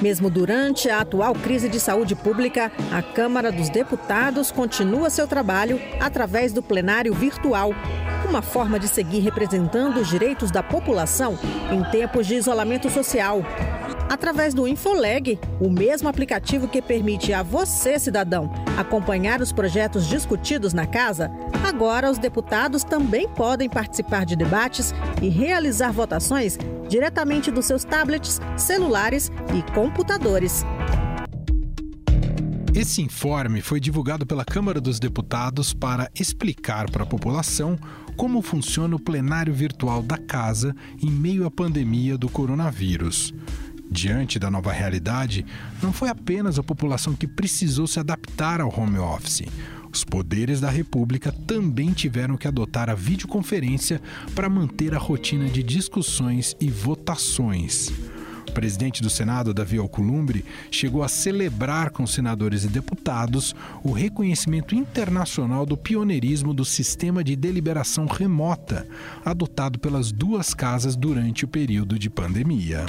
Mesmo durante a atual crise de saúde pública, a Câmara dos Deputados continua seu trabalho através do plenário virtual. Uma forma de seguir representando os direitos da população em tempos de isolamento social. Através do Infoleg, o mesmo aplicativo que permite a você, cidadão, acompanhar os projetos discutidos na casa, agora os deputados também podem participar de debates e realizar votações diretamente dos seus tablets, celulares e computadores. Esse informe foi divulgado pela Câmara dos Deputados para explicar para a população como funciona o plenário virtual da casa em meio à pandemia do coronavírus. Diante da nova realidade, não foi apenas a população que precisou se adaptar ao home office. Os poderes da República também tiveram que adotar a videoconferência para manter a rotina de discussões e votações. O presidente do Senado, Davi Alcolumbre, chegou a celebrar com senadores e deputados o reconhecimento internacional do pioneirismo do sistema de deliberação remota, adotado pelas duas casas durante o período de pandemia.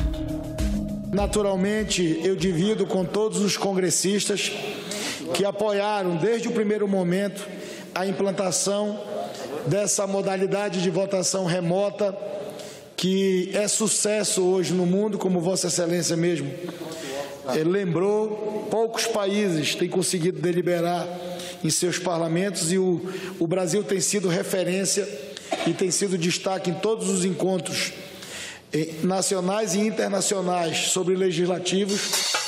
Naturalmente, eu divido com todos os congressistas que apoiaram desde o primeiro momento a implantação dessa modalidade de votação remota que é sucesso hoje no mundo, como Vossa Excelência mesmo eh, lembrou, poucos países têm conseguido deliberar em seus parlamentos e o, o Brasil tem sido referência e tem sido destaque em todos os encontros eh, nacionais e internacionais sobre legislativos.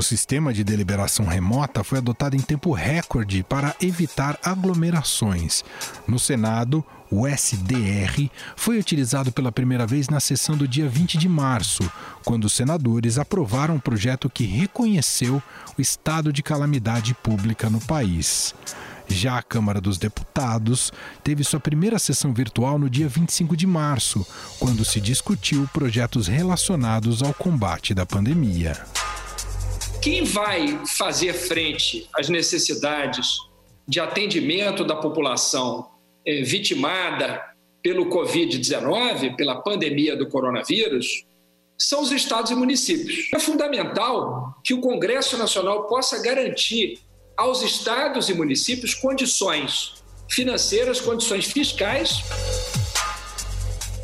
O sistema de deliberação remota foi adotado em tempo recorde para evitar aglomerações. No Senado, o SDR foi utilizado pela primeira vez na sessão do dia 20 de março, quando os senadores aprovaram um projeto que reconheceu o estado de calamidade pública no país. Já a Câmara dos Deputados teve sua primeira sessão virtual no dia 25 de março, quando se discutiu projetos relacionados ao combate da pandemia. Quem vai fazer frente às necessidades de atendimento da população é, vitimada pelo Covid-19, pela pandemia do coronavírus, são os estados e municípios. É fundamental que o Congresso Nacional possa garantir aos estados e municípios condições financeiras, condições fiscais.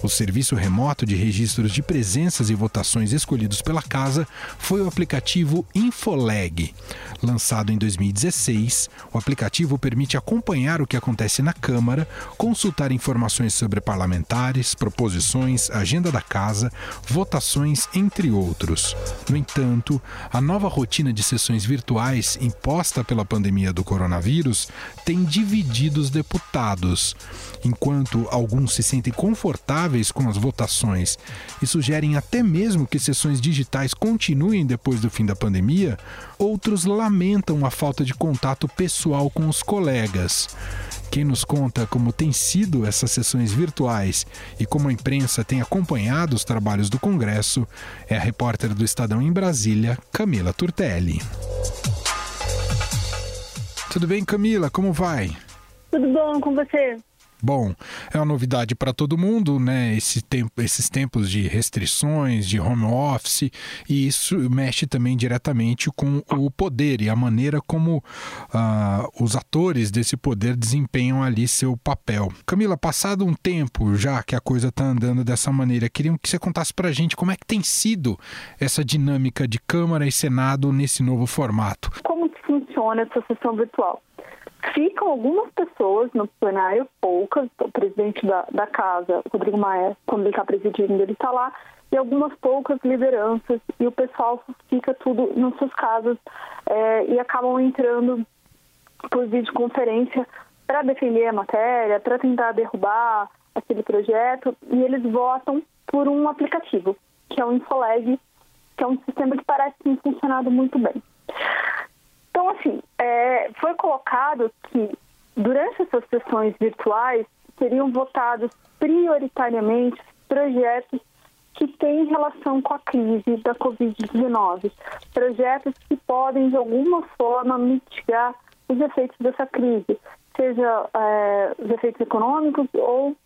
O serviço remoto de registros de presenças e votações escolhidos pela casa foi o aplicativo Infoleg. Lançado em 2016, o aplicativo permite acompanhar o que acontece na Câmara, consultar informações sobre parlamentares, proposições, agenda da casa, votações, entre outros. No entanto, a nova rotina de sessões virtuais imposta pela pandemia do coronavírus tem dividido os deputados. Enquanto alguns se sentem confortáveis com as votações e sugerem até mesmo que sessões digitais continuem depois do fim da pandemia, outros lamentam a falta de contato pessoal com os colegas. Quem nos conta como tem sido essas sessões virtuais e como a imprensa tem acompanhado os trabalhos do Congresso é a repórter do Estadão em Brasília, Camila Turtelli. Tudo bem, Camila? Como vai? Tudo bom com você? Bom, é uma novidade para todo mundo, né? Esse tempo, esses tempos de restrições, de home office, e isso mexe também diretamente com o poder e a maneira como uh, os atores desse poder desempenham ali seu papel. Camila, passado um tempo já que a coisa está andando dessa maneira, queria que você contasse para a gente como é que tem sido essa dinâmica de Câmara e Senado nesse novo formato. Como funciona essa sessão virtual? Ficam algumas pessoas no plenário, poucas, o presidente da, da casa, Rodrigo Maia, quando ele está presidindo, ele está lá, e algumas poucas lideranças, e o pessoal fica tudo nas suas casas é, e acabam entrando por videoconferência para defender a matéria, para tentar derrubar aquele projeto, e eles votam por um aplicativo, que é o Infoleg, que é um sistema que parece ter funcionado muito bem. Então, assim, é, foi colocado que durante essas sessões virtuais seriam votados prioritariamente projetos que têm relação com a crise da Covid-19, projetos que podem, de alguma forma, mitigar os efeitos dessa crise, seja é, os efeitos econômicos ou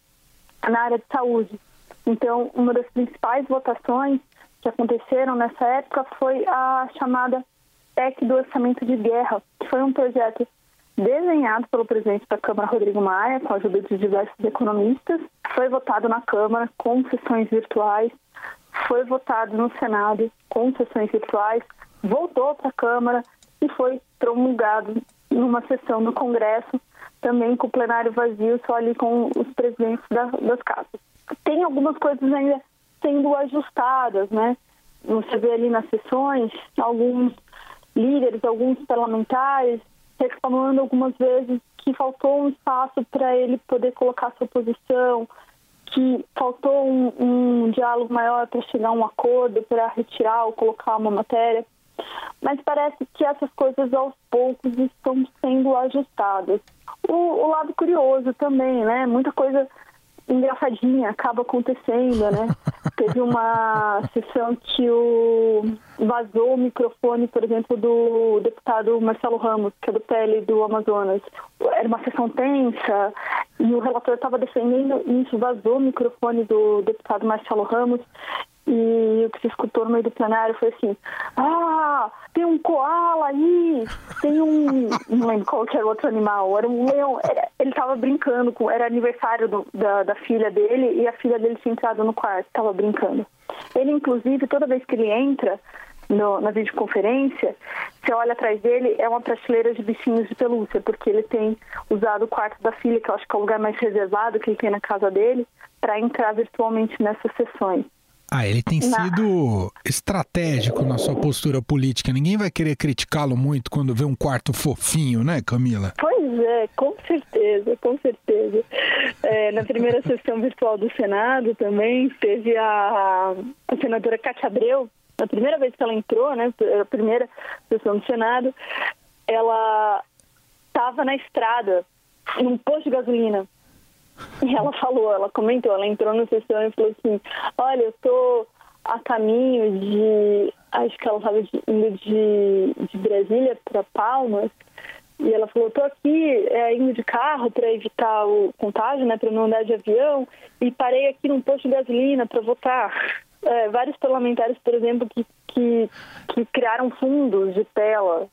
na área de saúde. Então, uma das principais votações que aconteceram nessa época foi a chamada PEC do Orçamento de Guerra, que foi um projeto desenhado pelo presidente da Câmara, Rodrigo Maia, com a ajuda de diversos economistas, foi votado na Câmara com sessões virtuais, foi votado no Senado com sessões virtuais, voltou para a Câmara e foi promulgado numa sessão do Congresso, também com o plenário vazio, só ali com os presidentes da, das casas. Tem algumas coisas ainda sendo ajustadas, né? Você vê ali nas sessões alguns líderes, alguns parlamentares reclamando algumas vezes que faltou um espaço para ele poder colocar sua posição, que faltou um, um diálogo maior para chegar a um acordo, para retirar ou colocar uma matéria. Mas parece que essas coisas aos poucos estão sendo ajustadas. O, o lado curioso também, né? Muita coisa engraçadinha acaba acontecendo, né? Teve uma sessão que o vazou o microfone, por exemplo, do deputado Marcelo Ramos, que é do PL do Amazonas. Era uma sessão tensa e o relator estava defendendo isso, vazou o microfone do deputado Marcelo Ramos e o que se escutou no meio do plenário foi assim: Ah, tem um koala aí, tem um. Não lembro qual que era outro animal, era um leão. Era, ele estava brincando, com, era aniversário do, da, da filha dele e a filha dele tinha entrado no quarto, estava brincando. Ele, inclusive, toda vez que ele entra no, na videoconferência, você olha atrás dele, é uma prateleira de bichinhos de pelúcia, porque ele tem usado o quarto da filha, que eu acho que é o lugar mais reservado que ele tem na casa dele, para entrar virtualmente nessas sessões. Ah, ele tem sido estratégico na sua postura política. Ninguém vai querer criticá-lo muito quando vê um quarto fofinho, né, Camila? Pois é, com certeza, com certeza. É, na primeira sessão virtual do Senado também teve a, a senadora Cátia Abreu, na primeira vez que ela entrou, né, a primeira sessão do Senado, ela estava na estrada, num posto de gasolina e ela falou, ela comentou, ela entrou no sessão e falou assim, olha, eu estou a caminho de. Acho que ela estava indo de, de Brasília para Palmas. E ela falou, estou aqui é, indo de carro para evitar o contágio, né, para não andar de avião, e parei aqui num posto de gasolina para votar. É, vários parlamentares, por exemplo, que, que, que criaram fundos de tela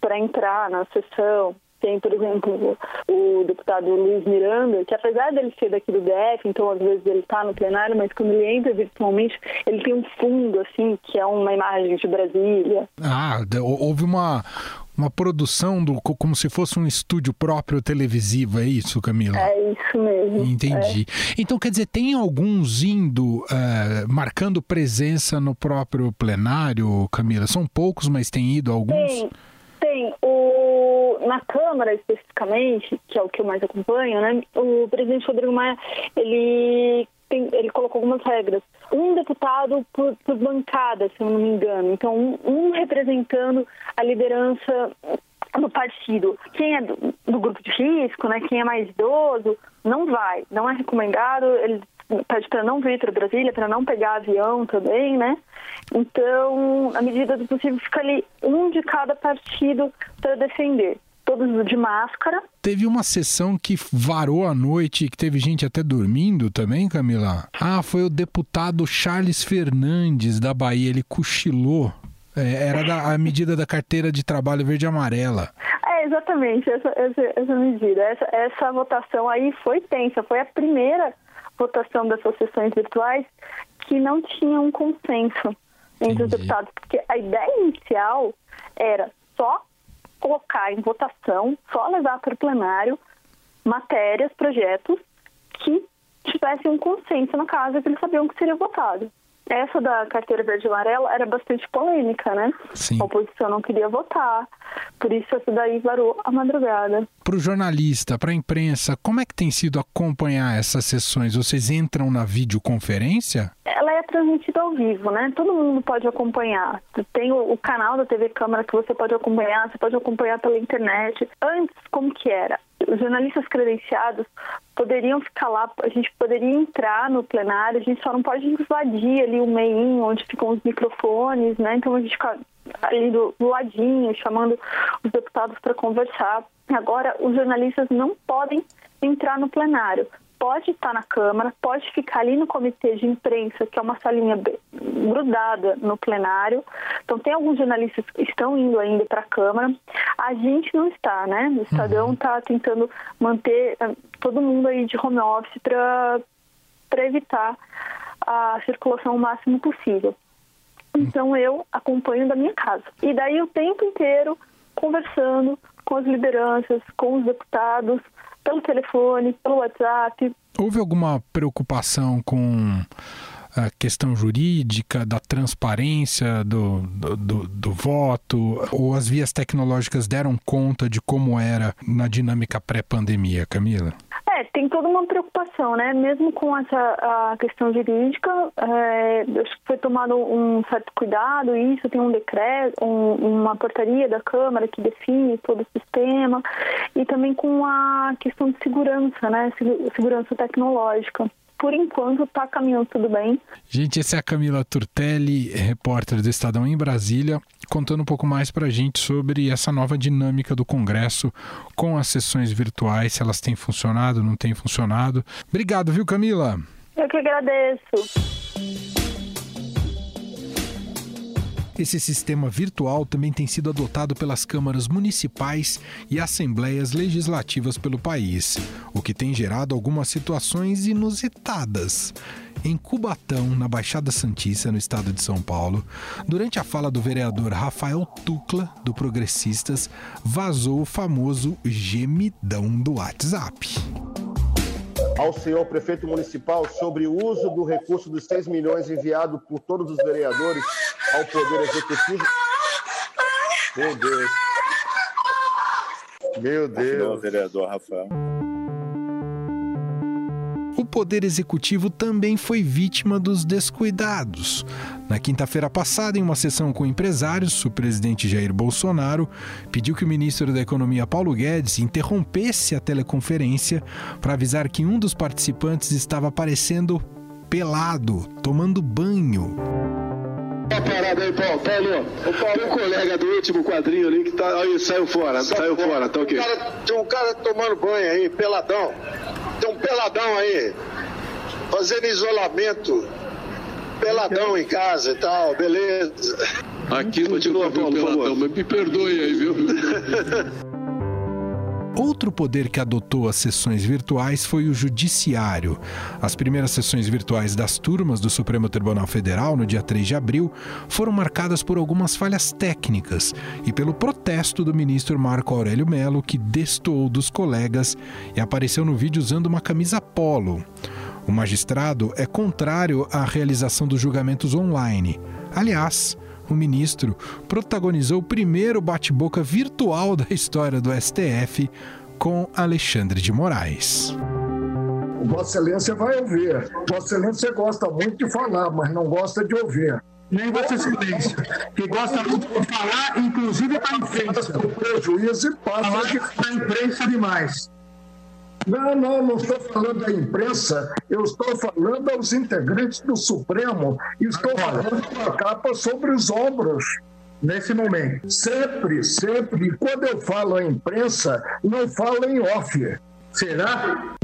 para entrar na sessão. Tem, por exemplo, o deputado Luiz Miranda, que apesar dele ser daqui do DF, então às vezes ele está no plenário, mas quando ele entra virtualmente, ele tem um fundo, assim, que é uma imagem de Brasília. Ah, houve uma, uma produção do, como se fosse um estúdio próprio televisivo, é isso, Camila? É isso mesmo. Entendi. É. Então, quer dizer, tem alguns indo, uh, marcando presença no próprio plenário, Camila? São poucos, mas tem ido alguns? Tem. Na Câmara, especificamente, que é o que eu mais acompanho, né, o presidente Rodrigo Maia, ele, ele colocou algumas regras. Um deputado por, por bancada, se eu não me engano. Então, um, um representando a liderança no partido. Quem é do, do, grupo de risco, né, quem é mais idoso, não vai. Não é recomendado. Ele pede para não vir para Brasília, para não pegar avião também, né? Então, na medida do possível, fica ali um de cada partido para defender. Todos de máscara. Teve uma sessão que varou a noite, que teve gente até dormindo também, Camila? Ah, foi o deputado Charles Fernandes da Bahia, ele cochilou. É, era da, a medida da carteira de trabalho verde e amarela. É, exatamente, essa, essa, essa medida. Essa, essa votação aí foi tensa, foi a primeira votação dessas sessões virtuais que não tinha um consenso entre Entendi. os deputados, porque a ideia inicial era só colocar em votação, só levar para o plenário matérias, projetos que tivessem um consenso na casa que eles sabiam que seria votado essa da carteira verde e amarela era bastante polêmica, né? Sim. A oposição não queria votar, por isso essa daí varou a madrugada. Para o jornalista, para a imprensa, como é que tem sido acompanhar essas sessões? Vocês entram na videoconferência? Ela transmitida ao vivo, né? Todo mundo pode acompanhar. Tem o, o canal da TV Câmara que você pode acompanhar, você pode acompanhar pela internet. Antes, como que era? os jornalistas credenciados poderiam ficar lá, a gente poderia entrar no plenário, a gente só não pode invadir ali o meio onde ficam os microfones, né? Então a gente fica ali do, do ladinho, chamando os deputados para conversar. Agora, os jornalistas não podem entrar no plenário pode estar na Câmara, pode ficar ali no comitê de imprensa, que é uma salinha grudada no plenário. Então, tem alguns jornalistas que estão indo ainda para a Câmara. A gente não está, né? O Estadão está uhum. tentando manter eh, todo mundo aí de home office para evitar a circulação o máximo possível. Então, eu acompanho da minha casa. E daí, o tempo inteiro, conversando com as lideranças, com os deputados, pelo telefone, pelo WhatsApp. Houve alguma preocupação com a questão jurídica, da transparência do, do, do, do, voto, ou as vias tecnológicas deram conta de como era na dinâmica pré-pandemia, Camila? É, tem toda uma preocupação, né? Mesmo com essa a questão jurídica, é, foi tomado um certo cuidado, isso tem um decreto, um, uma portaria da Câmara que define todo o sistema, e também com a questão de segurança, né? Segurança tecnológica por enquanto está caminhando tudo bem. Gente, essa é a Camila Turtelli, repórter do Estadão em Brasília, contando um pouco mais para a gente sobre essa nova dinâmica do Congresso com as sessões virtuais, se elas têm funcionado, não têm funcionado. Obrigado, viu, Camila? Eu que agradeço. Esse sistema virtual também tem sido adotado pelas câmaras municipais e assembleias legislativas pelo país, o que tem gerado algumas situações inusitadas. Em Cubatão, na Baixada Santista, no estado de São Paulo, durante a fala do vereador Rafael Tucla, do Progressistas, vazou o famoso gemidão do WhatsApp ao senhor prefeito municipal sobre o uso do recurso dos 6 milhões enviado por todos os vereadores ao Poder Executivo. Meu Deus. Meu Deus. vereador Rafael. O Poder Executivo também foi vítima dos descuidados. Na quinta-feira passada, em uma sessão com empresários, o presidente Jair Bolsonaro pediu que o ministro da Economia Paulo Guedes interrompesse a teleconferência para avisar que um dos participantes estava aparecendo pelado, tomando banho. Uma parada aí, Paulo. Paulo, o Paulo, o colega do último quadrinho ali que tá. Aí, saiu fora, saiu fora, fora tá ok. Tem um, cara, tem um cara tomando banho aí, peladão. Tem um peladão aí, fazendo isolamento. Peladão em casa e tal, beleza. Aqui não continua, Paulo, peladão, mas me perdoe aí, viu? Outro poder que adotou as sessões virtuais foi o Judiciário. As primeiras sessões virtuais das turmas do Supremo Tribunal Federal, no dia 3 de abril, foram marcadas por algumas falhas técnicas e pelo protesto do ministro Marco Aurélio Melo, que destoou dos colegas e apareceu no vídeo usando uma camisa polo. O magistrado é contrário à realização dos julgamentos online. Aliás, o ministro protagonizou o primeiro bate-boca virtual da história do STF com Alexandre de Moraes. Vossa Excelência vai ouvir. Vossa Excelência gosta muito de falar, mas não gosta de ouvir. Nem Vossa Excelência, que gosta muito de falar, inclusive para a imprensa. O prejuízo e passa para a imprensa demais. Não, não, não estou falando da imprensa, eu estou falando aos integrantes do Supremo, estou Agora. falando com a capa sobre os ombros. Nesse momento. Sempre, sempre. E quando eu falo a imprensa, não falo em off. Será?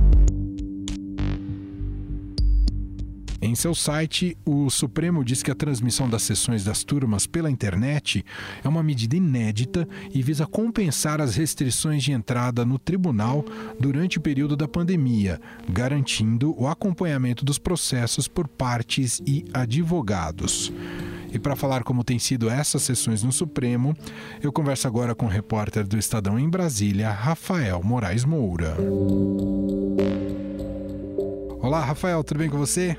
Em seu site, o Supremo diz que a transmissão das sessões das turmas pela internet é uma medida inédita e visa compensar as restrições de entrada no tribunal durante o período da pandemia, garantindo o acompanhamento dos processos por partes e advogados. E para falar como tem sido essas sessões no Supremo, eu converso agora com o repórter do Estadão em Brasília, Rafael Moraes Moura. Olá, Rafael, tudo bem com você?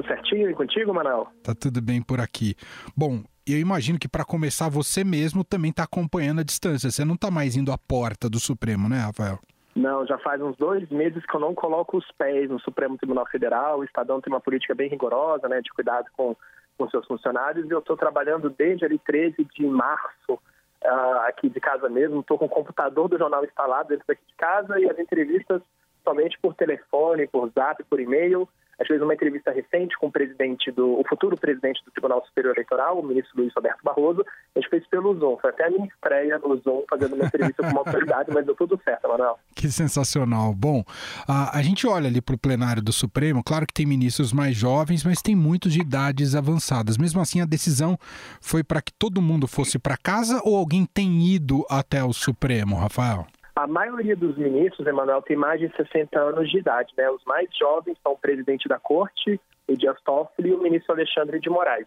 Tudo certinho e contigo, Manuel? Tá tudo bem por aqui. Bom, eu imagino que para começar você mesmo também está acompanhando a distância. Você não está mais indo à porta do Supremo, né, Rafael? Não, já faz uns dois meses que eu não coloco os pés no Supremo Tribunal Federal. O Estadão tem uma política bem rigorosa, né, de cuidado com, com seus funcionários. E eu estou trabalhando desde ali 13 de março uh, aqui de casa mesmo. Estou com o computador do jornal instalado dentro daqui de casa e as entrevistas somente por telefone, por zap, por e-mail. A gente fez uma entrevista recente com o presidente do, o futuro presidente do Tribunal Superior Eleitoral, o ministro Luiz Roberto Barroso. A gente fez pelo Zoom. Foi até a minha estreia no Zoom, fazendo uma entrevista com uma autoridade, mas deu tudo certo, Manuel. Que sensacional. Bom, a, a gente olha ali para o plenário do Supremo, claro que tem ministros mais jovens, mas tem muitos de idades avançadas. Mesmo assim, a decisão foi para que todo mundo fosse para casa ou alguém tem ido até o Supremo, Rafael? A maioria dos ministros, Emanuel, tem mais de 60 anos de idade. Né? Os mais jovens são o presidente da corte, o Dias Toffoli, e o ministro Alexandre de Moraes.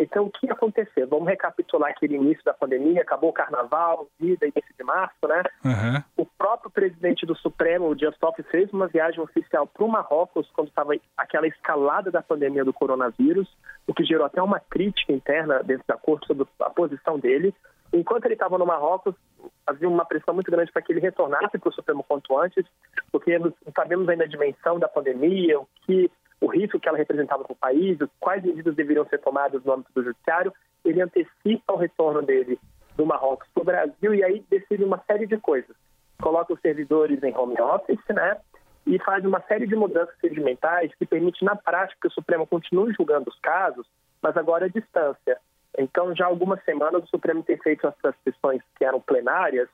Então, o que aconteceu? Vamos recapitular aquele início da pandemia, acabou o carnaval, vida, início de março, né? Uhum. O próprio presidente do Supremo, o Dias Toffoli, fez uma viagem oficial para o Marrocos quando estava aquela escalada da pandemia do coronavírus, o que gerou até uma crítica interna dentro da corte sobre a posição dele. Enquanto ele estava no Marrocos, havia uma pressão muito grande para que ele retornasse para o Supremo quanto antes, porque sabemos ainda a dimensão da pandemia, o que o risco que ela representava para o país, quais medidas deveriam ser tomadas no âmbito do judiciário. Ele antecipa o retorno dele do Marrocos para o Brasil e aí decide uma série de coisas. Coloca os servidores em home office, né? E faz uma série de mudanças sedimentais que permite, na prática, que o Supremo continue julgando os casos, mas agora à distância. Então, já há algumas semanas, o Supremo tem feito essas sessões que eram plenárias,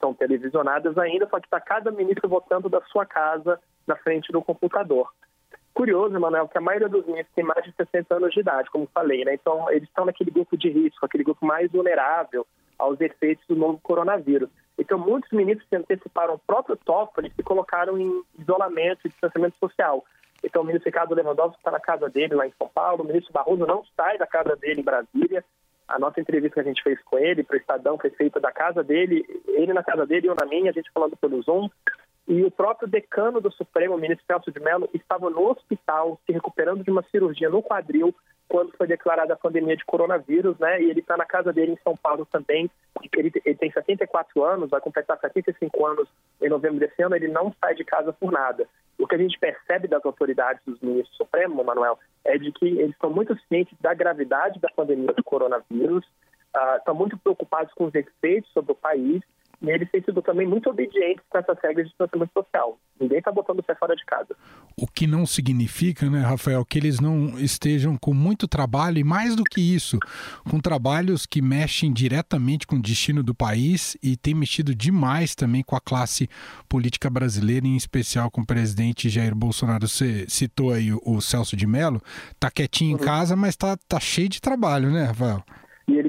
são televisionadas ainda, só que está cada ministro votando da sua casa na frente do computador. Curioso, Emanuel, que a maioria dos ministros tem mais de 60 anos de idade, como falei, né? Então, eles estão naquele grupo de risco, aquele grupo mais vulnerável aos efeitos do novo coronavírus. Então, muitos ministros se anteciparam o próprio Toffoli e se colocaram em isolamento e distanciamento social. Então, o ministro Ricardo Lewandowski está na casa dele lá em São Paulo, o ministro Barroso não sai da casa dele em Brasília. A nossa entrevista que a gente fez com ele, para o Estadão, foi feita da casa dele, ele na casa dele, eu na minha, a gente falando pelo Zoom. E o próprio decano do Supremo, o ministro Celso de Mello, estava no hospital se recuperando de uma cirurgia no quadril quando foi declarada a pandemia de coronavírus, né? E ele está na casa dele em São Paulo também. Ele, ele, tem 74 anos, vai completar 75 anos em novembro desse ano. Ele não sai de casa por nada. O que a gente percebe das autoridades dos ministros Supremo, Manuel, é de que eles estão muito cientes da gravidade da pandemia do coronavírus, uh, estão muito preocupados com os efeitos sobre o país e eles têm sido também muito obedientes com essas regras de distanciamento social. Ninguém está botando o pé fora de casa. O que não significa, né, Rafael, que eles não estejam com muito trabalho e mais do que isso, com trabalhos que mexem diretamente com o destino do país e tem mexido demais também com a classe política brasileira, em especial com o presidente Jair Bolsonaro. Você citou aí o Celso de Mello, tá quietinho uhum. em casa, mas tá, tá cheio de trabalho, né, Rafael?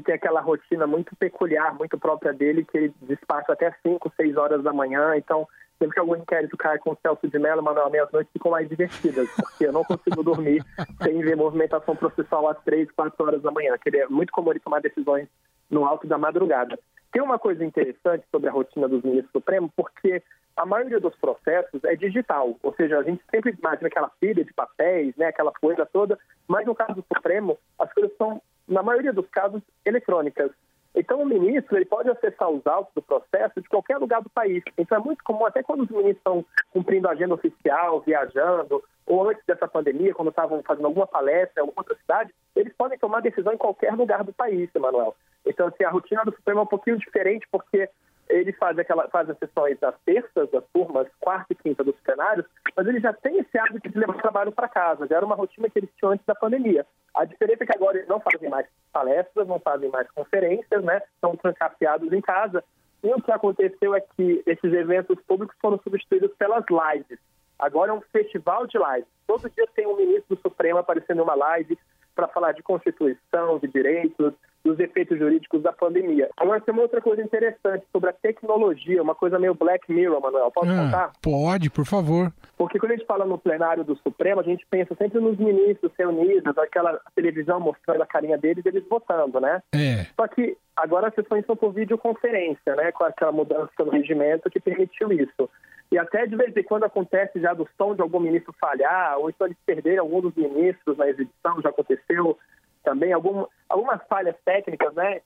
Tem aquela rotina muito peculiar, muito própria dele, que ele despacha até 5, 6 horas da manhã. Então, sempre que algum inquérito cai com o Celso de Mello, Manuel, minhas noites ficam mais divertidas, porque eu não consigo dormir sem ver movimentação processual às 3, 4 horas da manhã, que é muito comum ele tomar decisões no alto da madrugada. Tem uma coisa interessante sobre a rotina dos ministros do Supremo, porque a maioria dos processos é digital, ou seja, a gente sempre imagina aquela pilha de papéis, né, aquela coisa toda, mas no caso do Supremo, as coisas são na maioria dos casos, eletrônicas. Então, o ministro ele pode acessar os autos do processo de qualquer lugar do país. Então, é muito comum, até quando os ministros estão cumprindo a agenda oficial, viajando, ou antes dessa pandemia, quando estavam fazendo alguma palestra em alguma outra cidade, eles podem tomar decisão em qualquer lugar do país, Emanuel. Então, assim, a rotina do Supremo é um pouquinho diferente, porque ele faz, aquela, faz as sessões das terças, das turmas, quarta e quinta dos plenários, mas ele já tem esse hábito de levar trabalho para casa. Já era uma rotina que eles tinham antes da pandemia. A diferença é que agora eles não fazem mais palestras, não fazem mais conferências, né? Estão trancafiados em casa. E o que aconteceu é que esses eventos públicos foram substituídos pelas lives. Agora é um festival de lives. Todo dia tem um ministro do Supremo aparecendo em uma live para falar de Constituição, de direitos, dos efeitos jurídicos da pandemia. Agora tem uma outra coisa interessante sobre a tecnologia, uma coisa meio Black Mirror, Manuel. Posso ah, contar? Pode, por favor. Porque quando a gente fala no plenário do Supremo, a gente pensa sempre nos ministros reunidos, aquela televisão mostrando a carinha deles, eles votando, né? É. Só que agora as sessões são por videoconferência, né? Com aquela mudança no regimento que permitiu isso. E até de vez em quando acontece já do som de algum ministro falhar, ou então eles perderem algum dos ministros na exibição, já aconteceu também algum, algumas falhas técnicas, né,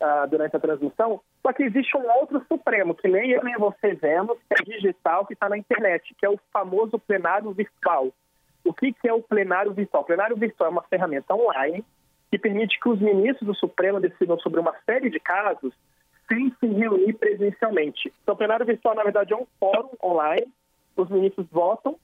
uh, durante a transmissão. Só que existe um outro Supremo, que nem eu nem você vemos, que é digital, que está na internet, que é o famoso plenário virtual. O que, que é o plenário virtual? O plenário virtual é uma ferramenta online que permite que os ministros do Supremo decidam sobre uma série de casos sem se reunir presencialmente. Então, o plenário virtual, na verdade, é um fórum online, os ministros votam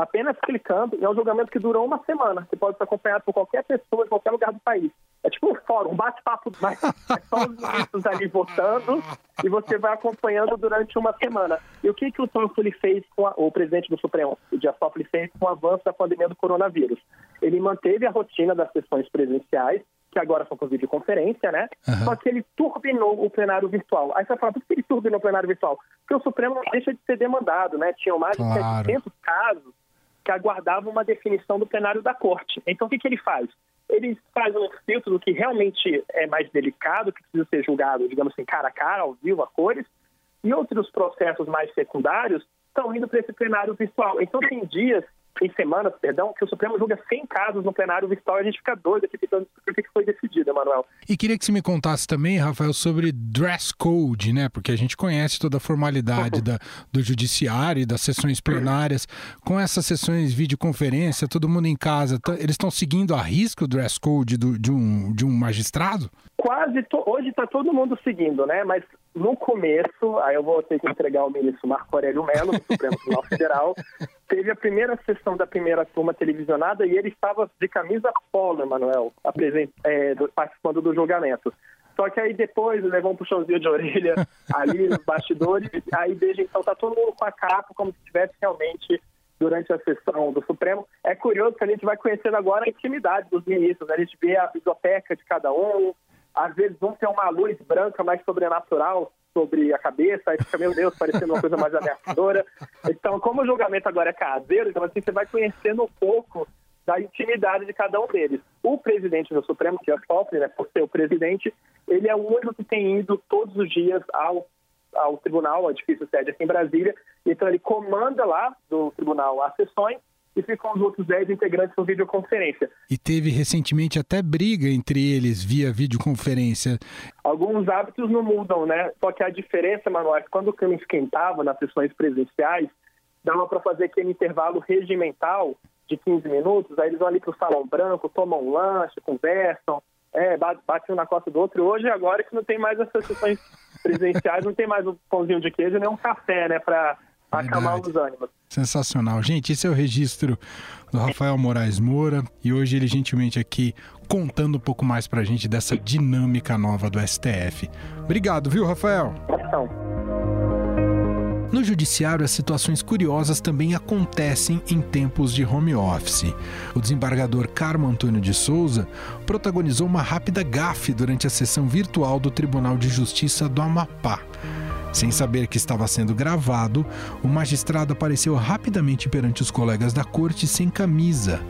apenas clicando, e é um julgamento que durou uma semana, que pode ser acompanhado por qualquer pessoa em qualquer lugar do país. É tipo um fórum, um bate-papo, mas só os ministros ali votando, e você vai acompanhando durante uma semana. E o que, que o Toffoli fez, com a, o presidente do Supremo, o Dias Toffoli, fez com o avanço da pandemia do coronavírus? Ele manteve a rotina das sessões presenciais, que agora são com videoconferência, né? Uhum. Só que ele turbinou o plenário virtual. Aí você vai falar, por que ele turbinou o plenário virtual? Porque o Supremo deixa de ser demandado, né? Tinham mais de claro. 700 casos que aguardavam uma definição do plenário da corte. Então, o que, que ele faz? Ele faz um filtro do que realmente é mais delicado, que precisa ser julgado, digamos assim, cara a cara, ao vivo, a cores, e outros processos mais secundários estão indo para esse plenário virtual. Então, tem dias em semanas, perdão, que o Supremo julga 100 casos no plenário virtual e a gente fica doido aqui tentando o que foi decidido, Emanuel. E queria que você me contasse também, Rafael, sobre dress code, né? Porque a gente conhece toda a formalidade da, do judiciário e das sessões plenárias. Com essas sessões videoconferência, todo mundo em casa, tá, eles estão seguindo a risco o dress code do, de, um, de um magistrado? Quase, to, hoje está todo mundo seguindo, né? Mas no começo, aí eu vou ter que entregar o ministro Marco Aurélio Mello, do Supremo Tribunal Federal, teve a primeira sessão da primeira turma televisionada e ele estava de camisa polo, Emanuel, é, participando do julgamento. Só que aí depois levou um puxãozinho de orelha ali nos bastidores, aí desde então tá todo mundo com a capa como se estivesse realmente durante a sessão do Supremo. É curioso que a gente vai conhecendo agora a intimidade dos ministros, né? a gente vê a biblioteca de cada um, às vezes um tem uma luz branca mais sobrenatural sobre a cabeça, aí fica, meu Deus, parecendo uma coisa mais ameaçadora. Então, como o julgamento agora é caseiro, então assim, você vai conhecendo um pouco da intimidade de cada um deles. O presidente do Supremo, que é o né, por ser o presidente, ele é o único que tem ido todos os dias ao, ao tribunal, ao edifício sede aqui em Brasília, então ele comanda lá do tribunal as sessões e ficam os outros 10 integrantes por videoconferência. E teve recentemente até briga entre eles via videoconferência. Alguns hábitos não mudam, né? Só que a diferença, Manuel, é que quando o clima esquentava nas sessões presenciais, dava para fazer aquele intervalo regimental de 15 minutos, aí eles vão ali para o salão branco, tomam um lanche, conversam, é, bate um na costa do outro. E hoje, agora que não tem mais essas sessões presenciais, não tem mais um pãozinho de queijo nem um café, né, para acalmar os ânimos. Sensacional. Gente, esse é o registro do Rafael Moraes Moura e hoje ele gentilmente aqui contando um pouco mais pra gente dessa dinâmica nova do STF. Obrigado, viu, Rafael? No judiciário, as situações curiosas também acontecem em tempos de home office. O desembargador Carmo Antônio de Souza protagonizou uma rápida gafe durante a sessão virtual do Tribunal de Justiça do Amapá. Sem saber que estava sendo gravado, o magistrado apareceu rapidamente perante os colegas da corte sem camisa.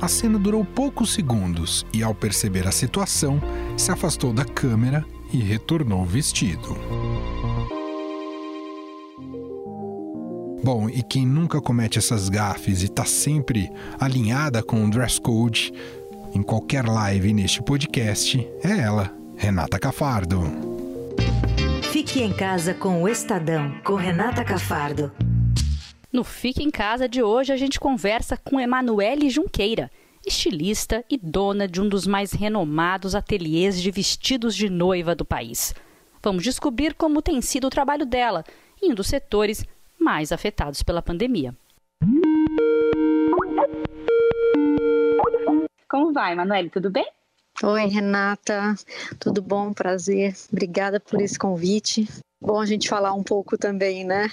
A cena durou poucos segundos e, ao perceber a situação, se afastou da câmera e retornou vestido. Bom, e quem nunca comete essas gafes e está sempre alinhada com o dress code em qualquer live neste podcast é ela, Renata Cafardo. Fique em casa com o Estadão, com Renata Cafardo. No Fique em Casa de hoje, a gente conversa com Emanuele Junqueira, estilista e dona de um dos mais renomados ateliês de vestidos de noiva do país. Vamos descobrir como tem sido o trabalho dela em um dos setores mais afetados pela pandemia. Como vai, Emanuele? Tudo bem? Oi, Renata, tudo bom? Prazer. Obrigada por esse convite. Bom a gente falar um pouco também, né?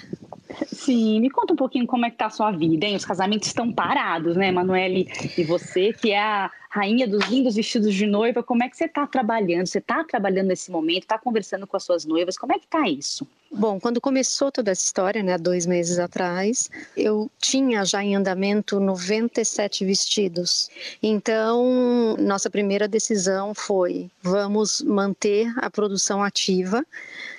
Sim, me conta um pouquinho como é que tá a sua vida, hein? Os casamentos estão parados, né, Emanuele? E você, que é a rainha dos lindos vestidos de noiva, como é que você está trabalhando? Você está trabalhando nesse momento? Está conversando com as suas noivas? Como é que tá isso? Bom, quando começou toda essa história, né, dois meses atrás, eu tinha já em andamento 97 vestidos. Então, nossa primeira decisão foi: vamos manter a produção ativa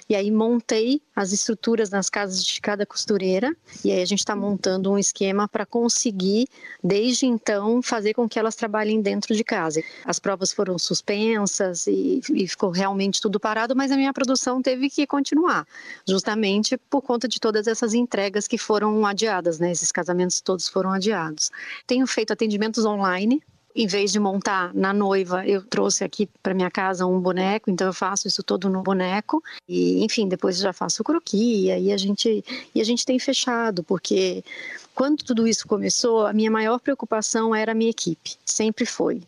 e aí montei as estruturas nas casas de cada costureira e aí a gente está montando um esquema para conseguir, desde então, fazer com que elas trabalhem dentro de casa. As provas foram suspensas e, e ficou realmente tudo parado, mas a minha produção teve que continuar, justamente por conta de todas essas entregas que foram adiadas, né? Esses casamentos todos foram adiados. Tenho feito atendimentos online em vez de montar na noiva, eu trouxe aqui para minha casa um boneco, então eu faço isso todo no boneco. E, enfim, depois já faço croquis, e a gente, e a gente tem fechado, porque Quando tudo isso começou, a minha maior preocupação era a minha equipe, sempre foi.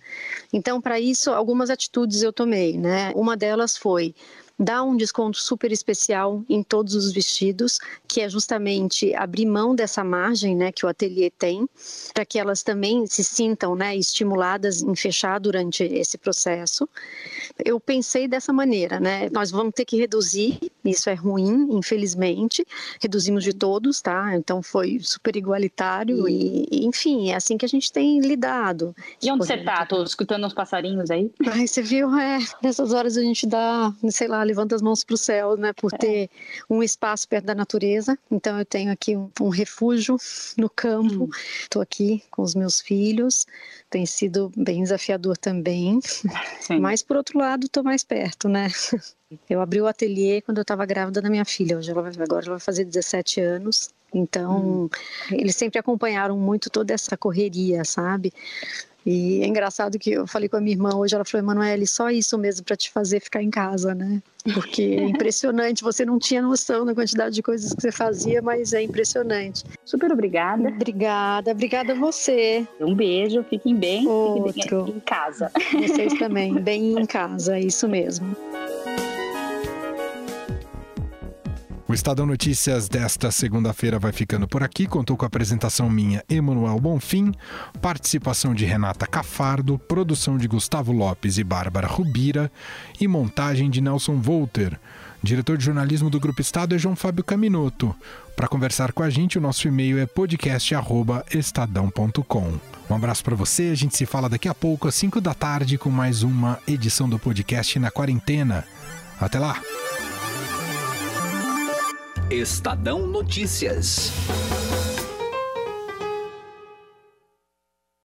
Então, para isso, algumas atitudes eu tomei, né? Uma delas foi dá um desconto super especial em todos os vestidos, que é justamente abrir mão dessa margem né, que o ateliê tem, para que elas também se sintam né, estimuladas em fechar durante esse processo. Eu pensei dessa maneira, né? Nós vamos ter que reduzir, isso é ruim, infelizmente. Reduzimos de todos, tá? Então foi super igualitário e, enfim, é assim que a gente tem lidado. E onde você tá? Tô escutando uns passarinhos aí. Ai, você viu? É, nessas horas a gente dá, sei lá, levanta as mãos para o céu, né? Por é. ter um espaço perto da natureza. Então eu tenho aqui um, um refúgio no campo. Estou hum. aqui com os meus filhos. Tem sido bem desafiador também. Sim. Mas por outro lado, estou mais perto, né? Eu abri o ateliê quando eu estava grávida da minha filha. Hoje ela, agora ela vai fazer 17 anos. Então, hum. eles sempre acompanharam muito toda essa correria, sabe? E é engraçado que eu falei com a minha irmã hoje, ela falou, Emanuele, só isso mesmo para te fazer ficar em casa, né? Porque é impressionante, você não tinha noção da quantidade de coisas que você fazia, mas é impressionante. Super obrigada. Obrigada, obrigada a você. Um beijo, fiquem bem, Outro. fiquem bem em casa. Vocês também, bem em casa, é isso mesmo. O Estadão Notícias desta segunda-feira vai ficando por aqui. Contou com a apresentação minha, Emanuel Bonfim, participação de Renata Cafardo, produção de Gustavo Lopes e Bárbara Rubira e montagem de Nelson Volter. Diretor de jornalismo do Grupo Estado é João Fábio Caminoto. Para conversar com a gente, o nosso e-mail é podcast@estadão.com. Um abraço para você, a gente se fala daqui a pouco às 5 da tarde com mais uma edição do podcast na quarentena. Até lá. Estadão Notícias.